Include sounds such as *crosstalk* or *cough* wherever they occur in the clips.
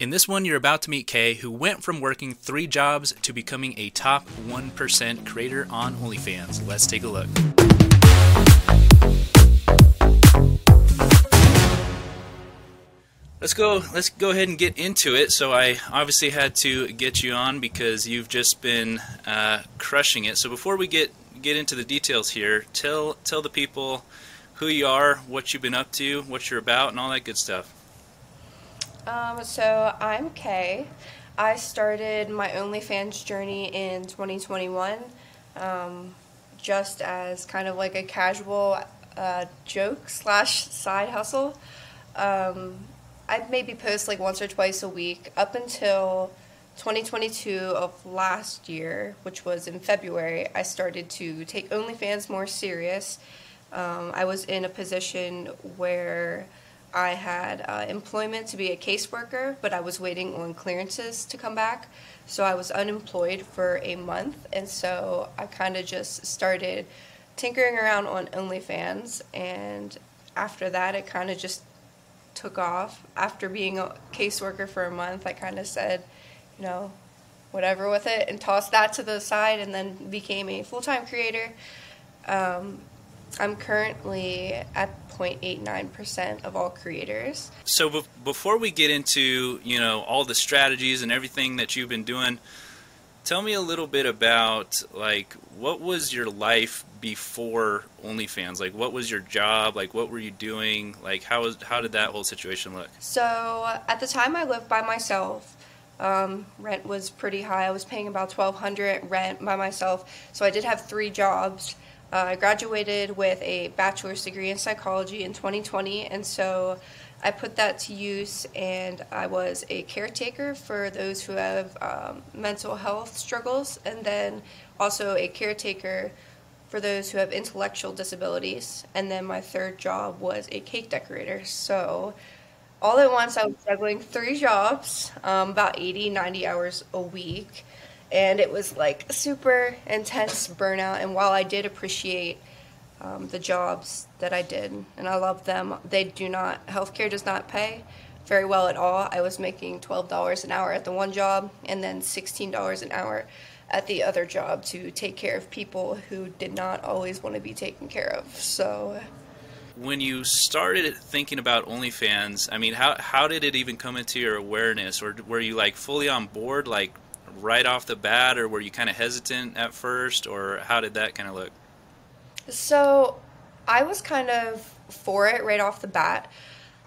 In this one, you're about to meet Kay, who went from working three jobs to becoming a top 1% creator on OnlyFans. Let's take a look. Let's go. Let's go ahead and get into it. So I obviously had to get you on because you've just been uh, crushing it. So before we get get into the details here, tell tell the people who you are, what you've been up to, what you're about, and all that good stuff. Um, so I'm Kay. I started my OnlyFans journey in 2021, um, just as kind of like a casual uh, joke slash side hustle. Um, I'd maybe post like once or twice a week up until 2022 of last year, which was in February. I started to take OnlyFans more serious. Um, I was in a position where I had uh, employment to be a caseworker, but I was waiting on clearances to come back. So I was unemployed for a month, and so I kind of just started tinkering around on OnlyFans. And after that, it kind of just took off. After being a caseworker for a month, I kind of said, you know, whatever with it, and tossed that to the side, and then became a full time creator. Um, I'm currently at 0.89% of all creators. So be- before we get into, you know, all the strategies and everything that you've been doing, tell me a little bit about like what was your life before OnlyFans? Like what was your job? Like what were you doing? Like how was how did that whole situation look? So at the time I lived by myself. Um, rent was pretty high. I was paying about 1200 rent by myself. So I did have three jobs. Uh, I graduated with a bachelor's degree in psychology in 2020, and so I put that to use, and I was a caretaker for those who have um, mental health struggles, and then also a caretaker for those who have intellectual disabilities. And then my third job was a cake decorator. So all at once, I was juggling three jobs, um, about 80, 90 hours a week and it was like super intense burnout. And while I did appreciate um, the jobs that I did and I love them, they do not, healthcare does not pay very well at all. I was making $12 an hour at the one job and then $16 an hour at the other job to take care of people who did not always want to be taken care of. So when you started thinking about OnlyFans, I mean, how how did it even come into your awareness, or were you like fully on board, like right off the bat, or were you kind of hesitant at first, or how did that kind of look? So I was kind of for it right off the bat.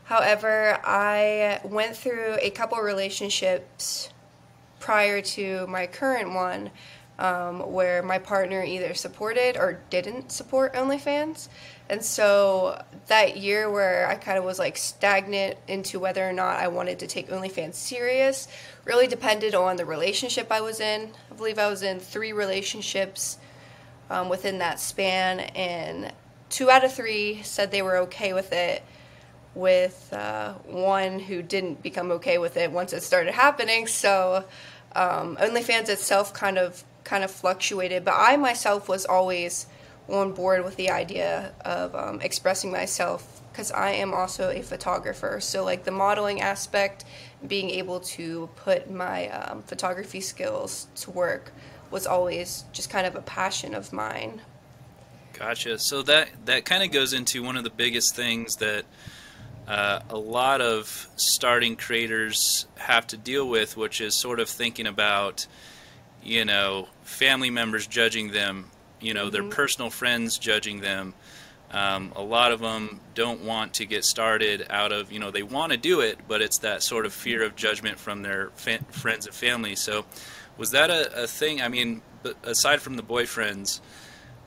However, I went through a couple relationships prior to my current one um, where my partner either supported or didn't support OnlyFans. And so that year where I kind of was like stagnant into whether or not I wanted to take OnlyFans serious really depended on the relationship I was in. I believe I was in three relationships um, within that span, and two out of three said they were okay with it. With uh, one who didn't become okay with it once it started happening. So, um, OnlyFans itself kind of kind of fluctuated, but I myself was always on board with the idea of um, expressing myself because I am also a photographer. So, like the modeling aspect, being able to put my um, photography skills to work was always just kind of a passion of mine. Gotcha. So that that kind of goes into one of the biggest things that uh, a lot of starting creators have to deal with, which is sort of thinking about, you know, family members judging them you know, mm-hmm. their personal friends judging them. Um, a lot of them don't want to get started out of, you know, they want to do it, but it's that sort of fear of judgment from their fa- friends and family. So, was that a, a thing? I mean, aside from the boyfriends,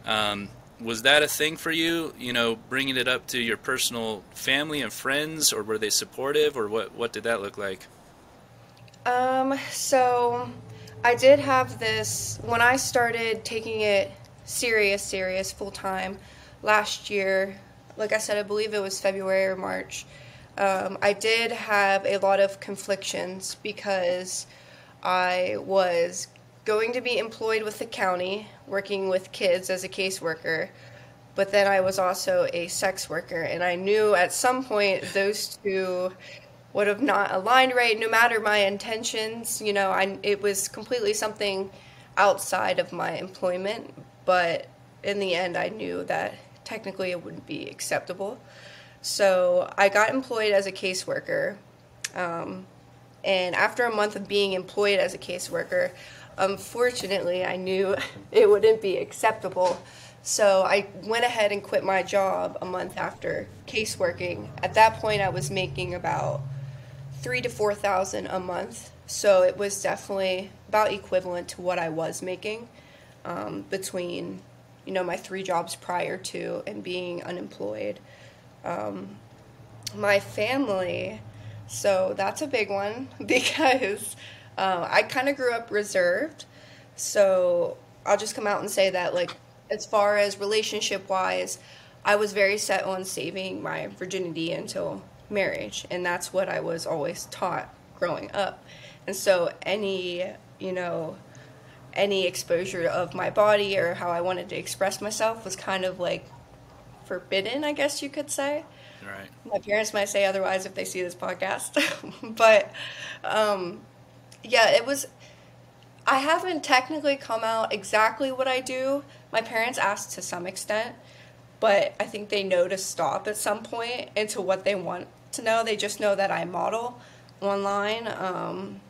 um, was that a thing for you? You know, bringing it up to your personal family and friends, or were they supportive, or what? What did that look like? Um. So, I did have this when I started taking it serious, serious, full time last year. Like I said, I believe it was February or March. Um, I did have a lot of conflictions because I was going to be employed with the county, working with kids as a caseworker, but then I was also a sex worker, and I knew at some point those two would have not aligned right no matter my intentions you know I, it was completely something outside of my employment but in the end i knew that technically it wouldn't be acceptable so i got employed as a caseworker um, and after a month of being employed as a caseworker unfortunately i knew *laughs* it wouldn't be acceptable so I went ahead and quit my job a month after caseworking. At that point, I was making about three to four thousand a month. So it was definitely about equivalent to what I was making um, between, you know, my three jobs prior to and being unemployed. Um, my family, so that's a big one *laughs* because uh, I kind of grew up reserved. So I'll just come out and say that, like, as far as relationship wise, I was very set on saving my virginity until marriage, and that's what I was always taught growing up. And so, any, you know, any exposure of my body or how I wanted to express myself was kind of like forbidden, I guess you could say. Right. My parents might say otherwise if they see this podcast. *laughs* but um, yeah, it was. I haven't technically come out exactly what I do. My parents asked to some extent, but I think they know to stop at some point into what they want to know. They just know that I model online um,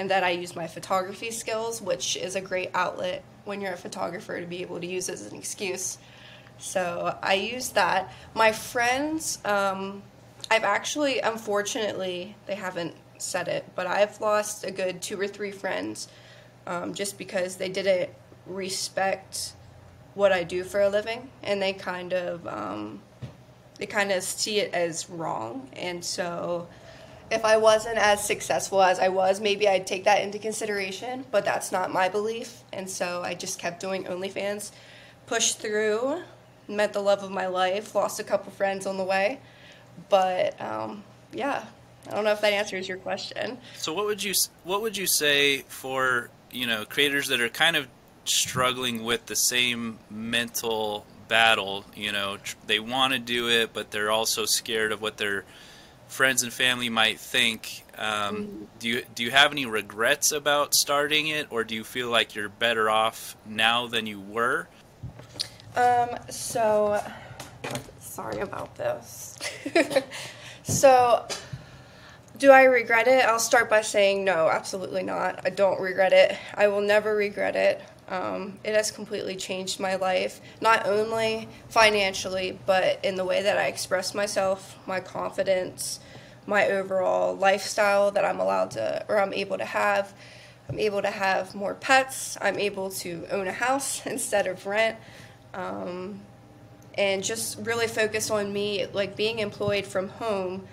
and that I use my photography skills, which is a great outlet when you're a photographer to be able to use as an excuse. So I use that. My friends, um, I've actually, unfortunately, they haven't said it, but I've lost a good two or three friends um, just because they didn't respect what I do for a living, and they kind of um, they kind of see it as wrong. And so, if I wasn't as successful as I was, maybe I'd take that into consideration. But that's not my belief, and so I just kept doing OnlyFans, pushed through, met the love of my life, lost a couple friends on the way, but um, yeah. I don't know if that answers your question. So what would you what would you say for you know creators that are kind of struggling with the same mental battle. You know, tr- they want to do it, but they're also scared of what their friends and family might think. Um. Do you do you have any regrets about starting it, or do you feel like you're better off now than you were? Um. So, sorry about this. *laughs* so. Do I regret it? I'll start by saying no, absolutely not. I don't regret it. I will never regret it. Um, it has completely changed my life, not only financially, but in the way that I express myself, my confidence, my overall lifestyle that I'm allowed to or I'm able to have. I'm able to have more pets. I'm able to own a house *laughs* instead of rent. Um, and just really focus on me. Like being employed from home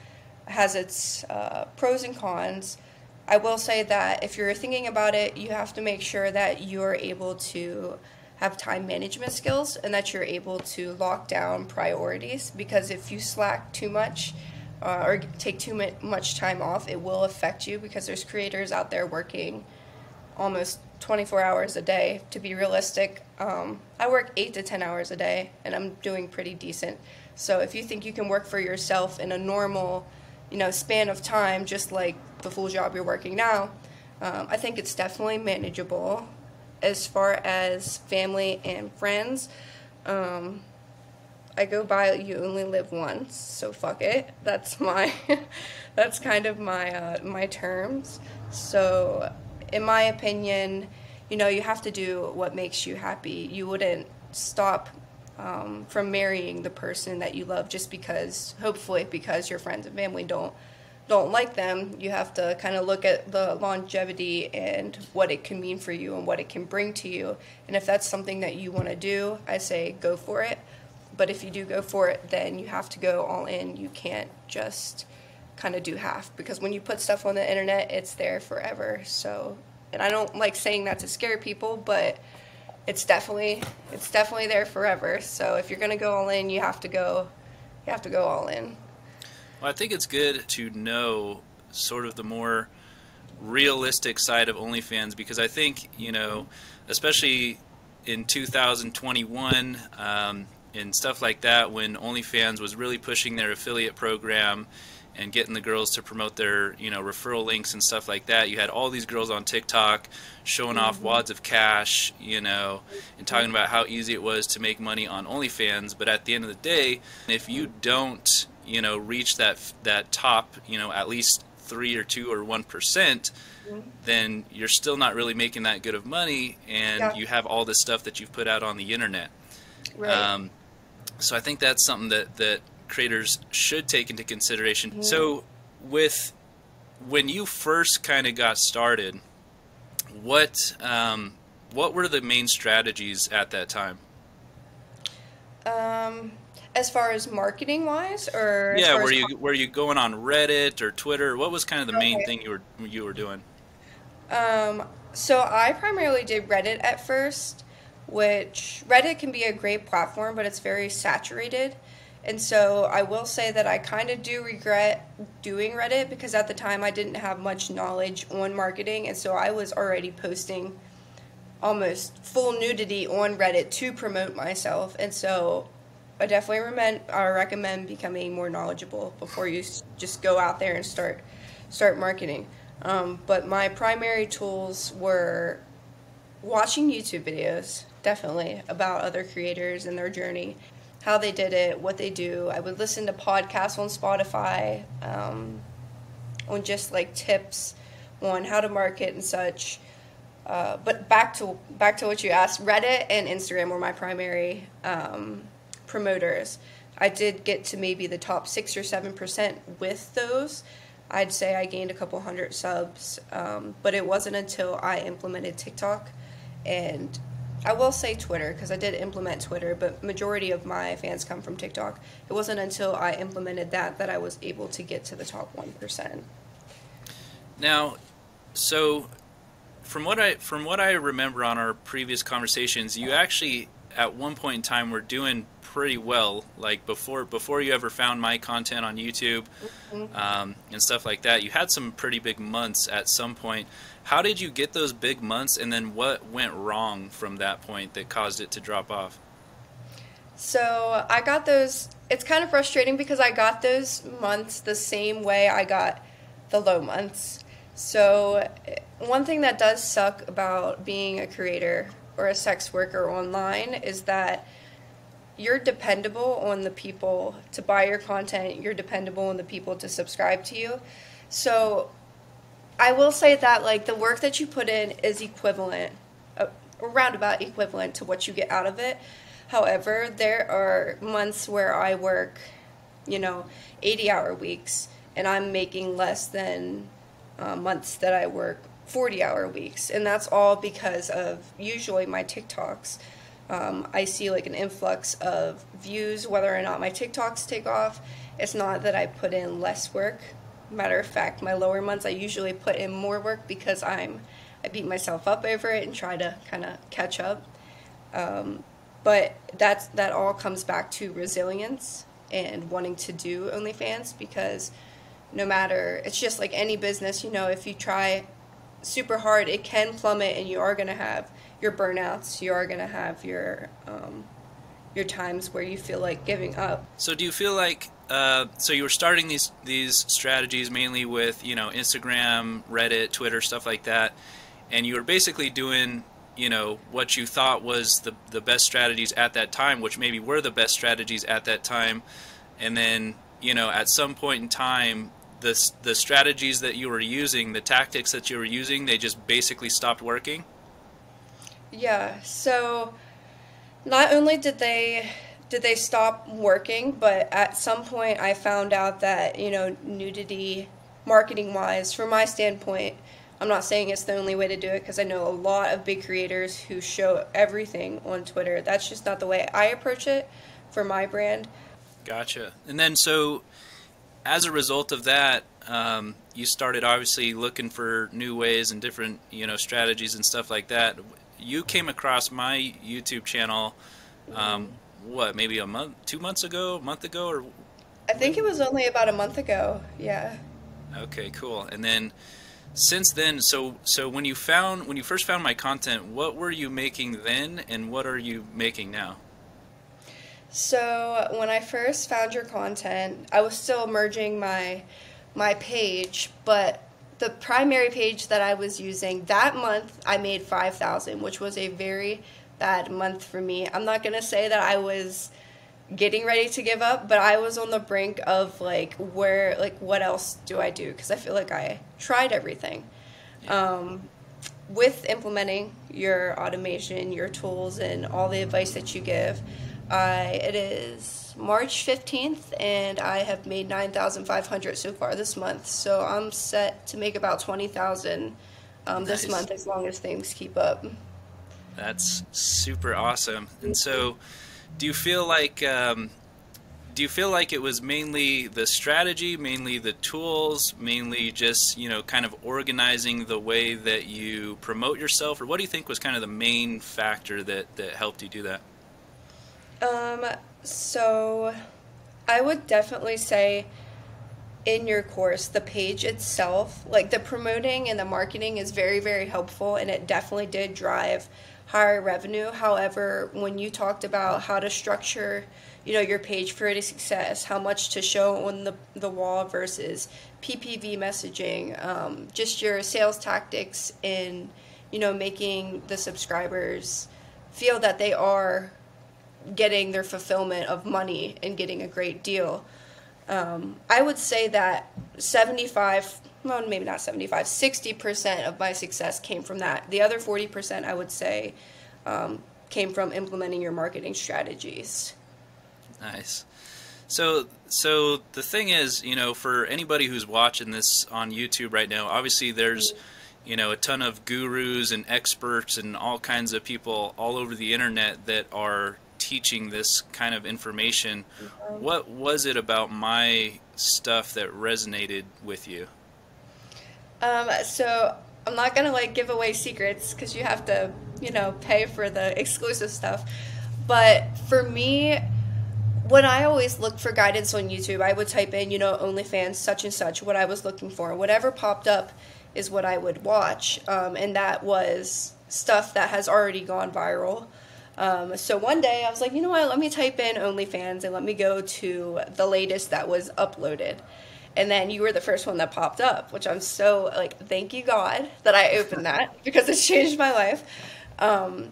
has its uh, pros and cons I will say that if you're thinking about it, you have to make sure that you're able to have time management skills and that you're able to lock down priorities because if you slack too much uh, or take too much time off, it will affect you because there's creators out there working almost 24 hours a day. To be realistic, um, I work 8 to 10 hours a day and I'm doing pretty decent. So if you think you can work for yourself in a normal, you know, span of time, just like the full job you're working now, um, I think it's definitely manageable. As far as family and friends, um, I go by you only live once, so fuck it. *laughs* That's my, *laughs* that's kind of my uh, my terms. So, in my opinion, you know, you have to do what makes you happy. You wouldn't stop um, from marrying the person that you love just because, hopefully, because your friends and family don't don't like them, you have to kind of look at the longevity and what it can mean for you and what it can bring to you. And if that's something that you want to do, I say go for it. But if you do go for it, then you have to go all in. You can't just kind of do half because when you put stuff on the internet, it's there forever. So, and I don't like saying that to scare people, but it's definitely it's definitely there forever. So if you're going to go all in, you have to go you have to go all in. Well, I think it's good to know sort of the more realistic side of OnlyFans because I think, you know, especially in 2021 um, and stuff like that, when OnlyFans was really pushing their affiliate program and getting the girls to promote their you know referral links and stuff like that. You had all these girls on TikTok showing mm-hmm. off wads of cash, you know, and talking about how easy it was to make money on OnlyFans. But at the end of the day, if you don't you know reach that that top you know at least three or two or one percent then you're still not really making that good of money and yeah. you have all this stuff that you've put out on the internet right. Um, so i think that's something that that creators should take into consideration mm-hmm. so with when you first kind of got started what um, what were the main strategies at that time um as far as marketing wise, or yeah, were you were you going on Reddit or Twitter? What was kind of the okay. main thing you were you were doing? Um, so I primarily did Reddit at first, which Reddit can be a great platform, but it's very saturated. And so I will say that I kind of do regret doing Reddit because at the time I didn't have much knowledge on marketing, and so I was already posting almost full nudity on Reddit to promote myself. And so I definitely recommend I recommend becoming more knowledgeable before you just go out there and start start marketing. Um, but my primary tools were watching YouTube videos, definitely about other creators and their journey, how they did it, what they do. I would listen to podcasts on Spotify um, on just like tips on how to market and such. Uh, but back to back to what you asked, Reddit and Instagram were my primary um, promoters. I did get to maybe the top six or seven percent with those. I'd say I gained a couple hundred subs, um, but it wasn't until I implemented TikTok, and I will say Twitter because I did implement Twitter, but majority of my fans come from TikTok. It wasn't until I implemented that that I was able to get to the top one percent. Now, so from what I from what I remember on our previous conversations, you actually at one point in time were doing pretty well. Like before before you ever found my content on YouTube mm-hmm. um, and stuff like that, you had some pretty big months at some point. How did you get those big months, and then what went wrong from that point that caused it to drop off? So I got those. It's kind of frustrating because I got those months the same way I got the low months. So one thing that does suck about being a creator or a sex worker online is that you're dependable on the people to buy your content, you're dependable on the people to subscribe to you. So I will say that like the work that you put in is equivalent, uh, roundabout equivalent to what you get out of it. However, there are months where I work, you know, 80 hour weeks and I'm making less than uh, months that I work 40 hour weeks. And that's all because of usually my TikToks um, I see like an influx of views, whether or not my TikToks take off. It's not that I put in less work. Matter of fact, my lower months I usually put in more work because I'm I beat myself up over it and try to kind of catch up. Um, but that's that all comes back to resilience and wanting to do OnlyFans because no matter it's just like any business, you know, if you try super hard, it can plummet and you are to have your burnouts. You are going to have your um, your times where you feel like giving up. So do you feel like uh, so you were starting these these strategies mainly with you know Instagram, Reddit, Twitter, stuff like that, and you were basically doing you know what you thought was the the best strategies at that time, which maybe were the best strategies at that time, and then you know at some point in time the the strategies that you were using, the tactics that you were using, they just basically stopped working. Yeah. So not only did they did they stop working, but at some point I found out that, you know, nudity marketing wise, from my standpoint, I'm not saying it's the only way to do it because I know a lot of big creators who show everything on Twitter. That's just not the way I approach it for my brand. Gotcha. And then, so as a result of that, um, you started obviously looking for new ways and different, you know, strategies and stuff like that you came across my YouTube channel, um, what maybe a month, two months ago, a month ago, or I think it was only about a month ago. Yeah. Okay, cool. And then since then, so so when you found when you first found my content, what were you making then, and what are you making now? So when I first found your content, I was still merging my my page, but the primary page that I was using that month, I made 5,000, which was a very bad month for me. I'm not going to say that I was getting ready to give up, but I was on the brink of like where like what else do I do because I feel like I tried everything. Um, with implementing your automation, your tools, and all the advice that you give, I it is March 15th, and I have made 9,500 so far this month. So I'm set to make about 20,000 um, nice. this month as long as things keep up. That's super awesome. And so, do you feel like um, do you feel like it was mainly the strategy, mainly the tools, mainly just you know kind of organizing the way that you promote yourself, or what do you think was kind of the main factor that that helped you do that? Um, so I would definitely say in your course, the page itself, like the promoting and the marketing is very, very helpful, and it definitely did drive higher revenue. However, when you talked about how to structure you know your page for any success how much to show on the, the wall versus ppv messaging um, just your sales tactics in you know making the subscribers feel that they are getting their fulfillment of money and getting a great deal. Um, i would say that 75 well maybe not 75 60% of my success came from that. The other 40% i would say um, came from implementing your marketing strategies. Nice. So, so the thing is, you know, for anybody who's watching this on YouTube right now, obviously there's, you know, a ton of gurus and experts and all kinds of people all over the internet that are teaching this kind of information. What was it about my stuff that resonated with you? Um, so I'm not gonna like give away secrets because you have to, you know, pay for the exclusive stuff. But for me, when I always looked for guidance on YouTube, I would type in, you know, OnlyFans, such and such, what I was looking for. Whatever popped up is what I would watch. Um, and that was stuff that has already gone viral. Um, so one day I was like, you know what, let me type in OnlyFans and let me go to the latest that was uploaded. And then you were the first one that popped up, which I'm so like, thank you God that I opened that *laughs* because it's changed my life. Um,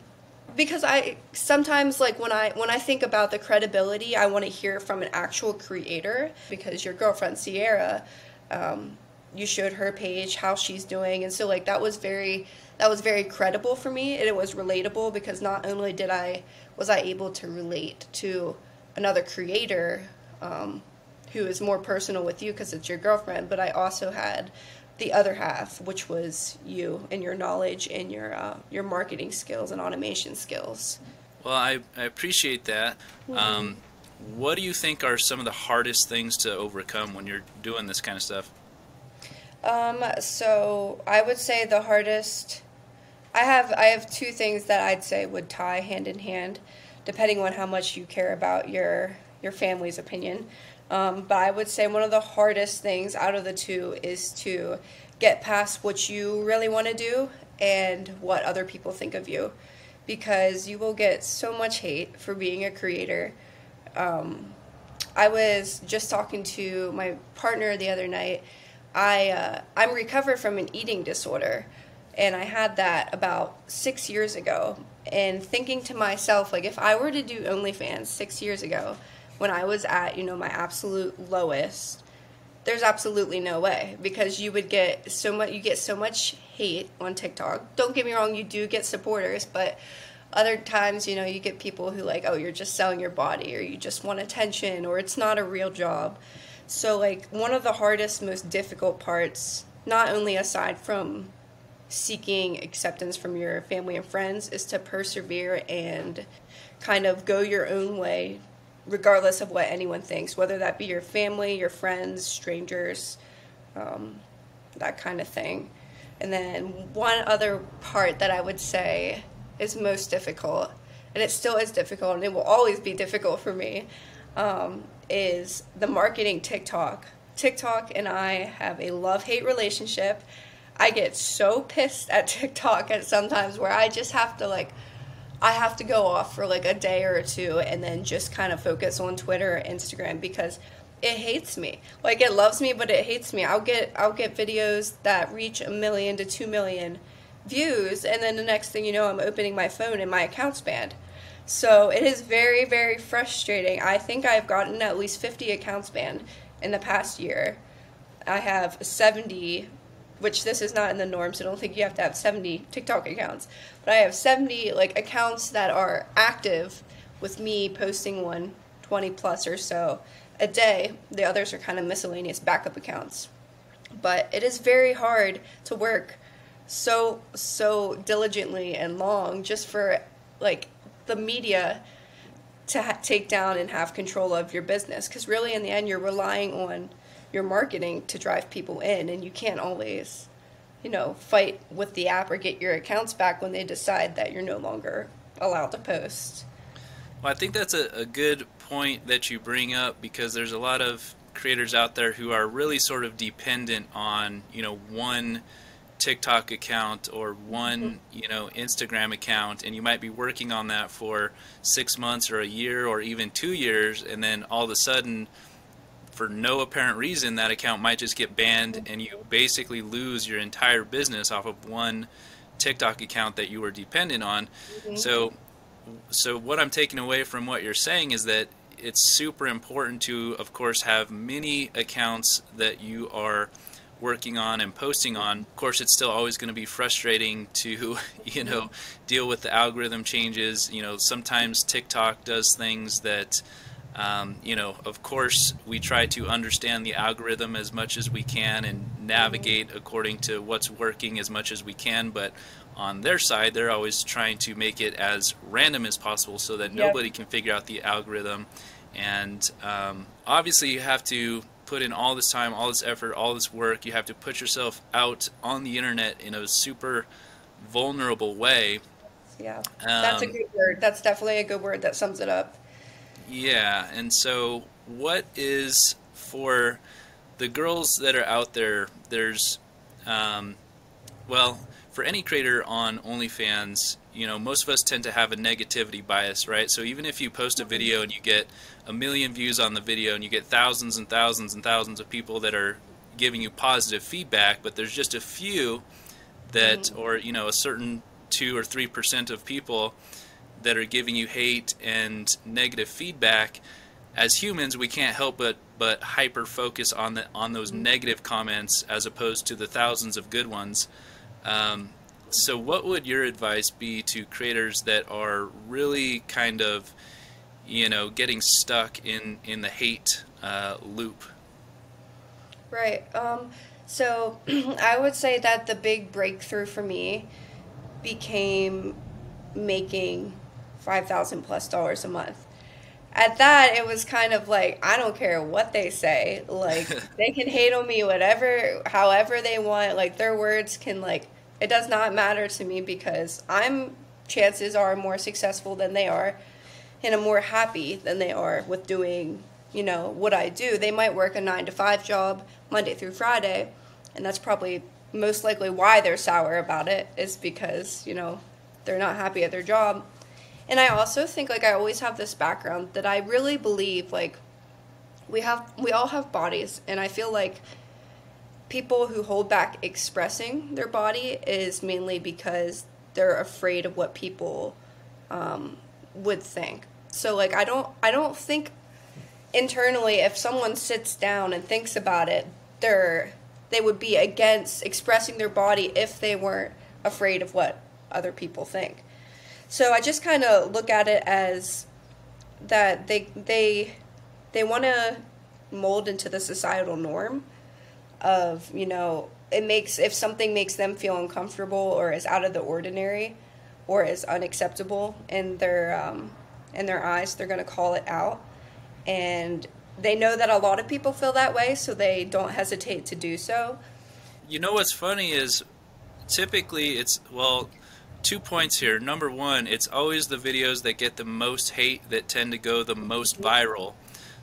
because I sometimes like when I when I think about the credibility, I want to hear from an actual creator. Because your girlfriend Sierra, um, you showed her page how she's doing, and so like that was very that was very credible for me, and it was relatable because not only did I was I able to relate to another creator um, who is more personal with you because it's your girlfriend, but I also had the other half, which was you and your knowledge and your uh, your marketing skills and automation skills. Well, I, I appreciate that. Um, what do you think are some of the hardest things to overcome when you're doing this kind of stuff? Um, so I would say the hardest. I have I have two things that I'd say would tie hand in hand, depending on how much you care about your your family's opinion. Um, but I would say one of the hardest things out of the two is to get past what you really want to do and what other people think of you. Because you will get so much hate for being a creator. Um, I was just talking to my partner the other night. I uh, I'm recovered from an eating disorder, and I had that about six years ago. And thinking to myself, like, if I were to do OnlyFans six years ago, when I was at, you know, my absolute lowest, there's absolutely no way because you would get so much you get so much hate on TikTok. Don't get me wrong, you do get supporters, but other times, you know, you get people who like, "Oh, you're just selling your body or you just want attention or it's not a real job." So like one of the hardest most difficult parts, not only aside from seeking acceptance from your family and friends is to persevere and kind of go your own way regardless of what anyone thinks, whether that be your family, your friends, strangers, um, that kind of thing. And then one other part that I would say is most difficult, and it still is difficult, and it will always be difficult for me, um, is the marketing TikTok. TikTok and I have a love hate relationship. I get so pissed at *laughs* TikTok at sometimes where I just have to like I have to go off for like a day or two and then just kind of focus on Twitter or Instagram because it hates me. Like it loves me, but it hates me. I'll get I'll get videos that reach a million to two million views, and then the next thing you know, I'm opening my phone and my account's banned. So it is very very frustrating. I think I've gotten at least 50 accounts banned in the past year. I have 70 which this is not in the norms. I don't think you have to have 70 TikTok accounts, but I have 70 like accounts that are active with me posting one 20 plus or so a day. The others are kind of miscellaneous backup accounts. But it is very hard to work so so diligently and long just for like the media to ha- take down and have control of your business. Because really in the end you're relying on your marketing to drive people in and you can't always you know fight with the app or get your accounts back when they decide that you're no longer allowed to post. Well i think that's a, a good point that you bring up because there's a lot of creators out there who are really sort of dependent on you know one TikTok account or one mm-hmm. you know Instagram account, and you might be working on that for six months or a year or even two years, and then all of a sudden, for no apparent reason, that account might just get banned, and you basically lose your entire business off of one TikTok account that you were dependent on. Mm-hmm. So so what I'm taking away from what you're saying is that it's super important to, of course, have many accounts that you are working on and posting on. Of course, it's still always going to be frustrating to, *laughs* you know, deal with the algorithm changes. You know, sometimes TikTok does things that, um, you know, of course, we try to understand the algorithm as much as we can and navigate according to what's working as much as we can. But on their side, they're always trying to make it as random as possible so that yep. nobody can figure out the algorithm. And um, obviously, you have to put in all this time, all this effort, all this work. You have to put yourself out on the internet in a super vulnerable way. Yeah, um, that's a good word. That's definitely a good word that sums it up. Yeah, and so what is for the girls that are out there? There's, um, well, for any creator on OnlyFans, you know, most of us tend to have a negativity bias, right? So even if you post a video and you get a million views on the video and you get thousands and thousands and thousands of people that are giving you positive feedback, but there's just a few that, mm-hmm. or, you know, a certain two or three percent of people that are giving you hate and negative feedback, as humans, we can't help but but hyper focus on the on those mm-hmm. negative comments as opposed to the thousands of good ones. Um, so, what would your advice be to creators that are really kind of, you know, getting stuck in in the hate uh, loop? Right. Um, so, *clears throat* I would say that the big breakthrough for me became making five thousand plus dollars a month. At that, it was kind of like I don't care what they say. Like *laughs* they can hate on me, whatever, however they want. Like their words can like it does not matter to me because I'm chances are more successful than they are and I'm more happy than they are with doing, you know, what I do. They might work a 9 to 5 job Monday through Friday, and that's probably most likely why they're sour about it is because, you know, they're not happy at their job. And I also think like I always have this background that I really believe like we have we all have bodies and I feel like people who hold back expressing their body is mainly because they're afraid of what people um, would think. So like I don't I don't think internally if someone sits down and thinks about it, they're they would be against expressing their body if they weren't afraid of what other people think. So I just kind of look at it as that they they they want to mold into the societal norm of you know it makes if something makes them feel uncomfortable or is out of the ordinary or is unacceptable in their um, in their eyes they're going to call it out. And they know that a lot of people feel that way so they don't hesitate to do so. You know what's funny is typically it's well two points here. Number one it's always the videos that get the most hate that tend to go the most viral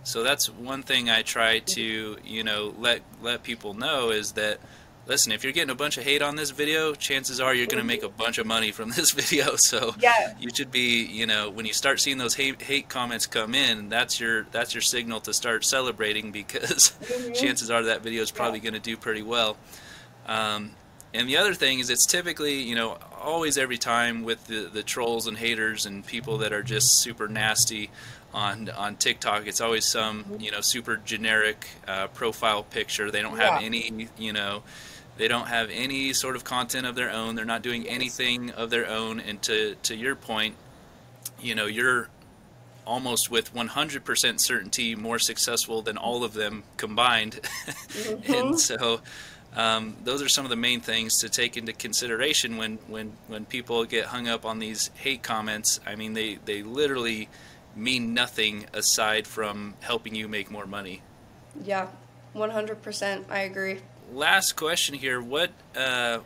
so that's one thing I try to you know let let people know is that listen, if you're getting a bunch of hate on this video, chances are you're going to make a bunch of money from *laughs* this video. So Yeah. you should be, you know, when you start seeing those hate, hate comments come in, that's your that's your signal to start celebrating *laughs* because chances are that video is probably going to do pretty well. Um, and the other thing is, it's typically, you know, always every time with the, the trolls and haters and people that are just super nasty on on TikTok. It's always some, you know, super generic uh, profile picture. They don't have Yeah. any, you know, they don't have any sort of content of their own. They're not doing anything of their own. And to to your point, you know, you're almost with 100% certainty more successful than all of them combined. *laughs* and so um, those are some of the main things to take into consideration when, when, when people get hung up on these hate comments. I mean, they, they literally mean nothing aside from helping you make more money. Yeah, 100%. I agree. Last question here. What, uh,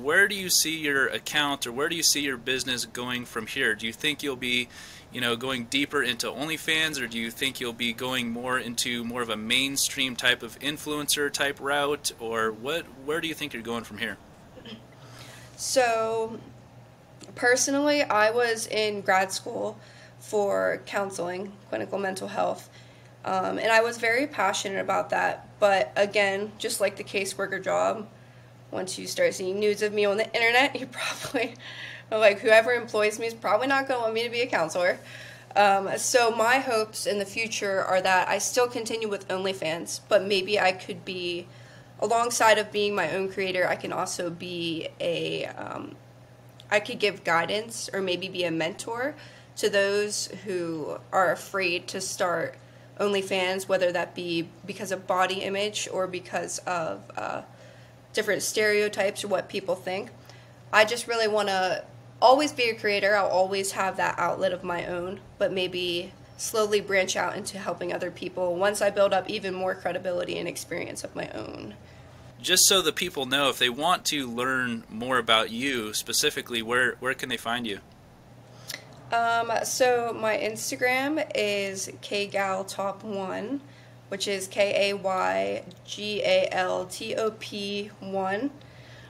where do you see your account or where do you see your business going from here? Do you think you'll be, you know, going deeper into OnlyFans or do you think you'll be going more into more of a mainstream type of influencer type route or what, where do you think you're going from here? So, personally, I was in grad school for counseling, clinical mental health, um, and I was very passionate about that. But again, just like the caseworker job, once you start seeing news of me on the internet, *laughs* you probably, like, whoever employs me is probably not going to want me to be a counselor. Um, so, my hopes in the future are that I still continue with OnlyFans, but maybe I could be alongside of being my own creator, I can also be a, um, I could give guidance or maybe be a mentor to those who are afraid to start OnlyFans, whether that be because of body image or because of uh, different stereotypes or what people think. I just really want to always be a creator. I'll always have that outlet of my own, but maybe slowly branch out into helping other people once I build up even more credibility and experience of my own. Just so the people know, if they want to learn more about you specifically, where, where can they find you? Um, so my Instagram is kaygaltop1, which is K A Y G A L T O P 1.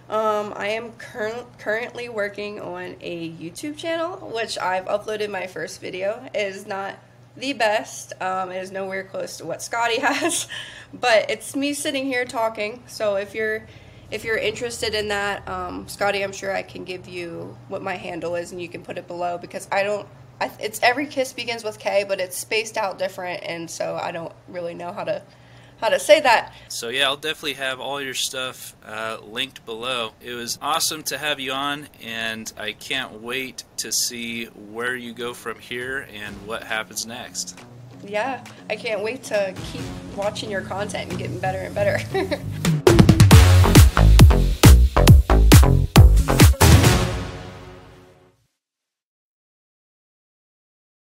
Um, I am cur- currently working on a YouTube channel, which I've uploaded my first video. It is not the best. Um, it is nowhere close to what Scotty *laughs* has, but it's me sitting here talking. So if you're if you're interested in that, um, Scotty, I'm sure I can give you what my handle is, and you can put it below because I don't. I, it's every kiss begins with K, but it's spaced out different, and so I don't really know how to how to say that. So yeah, I'll definitely have all your stuff uh, linked below. It was awesome to have you on, and I can't wait to see where you go from here and what happens next. Yeah, I can't wait to keep watching your content and getting better and better. *laughs*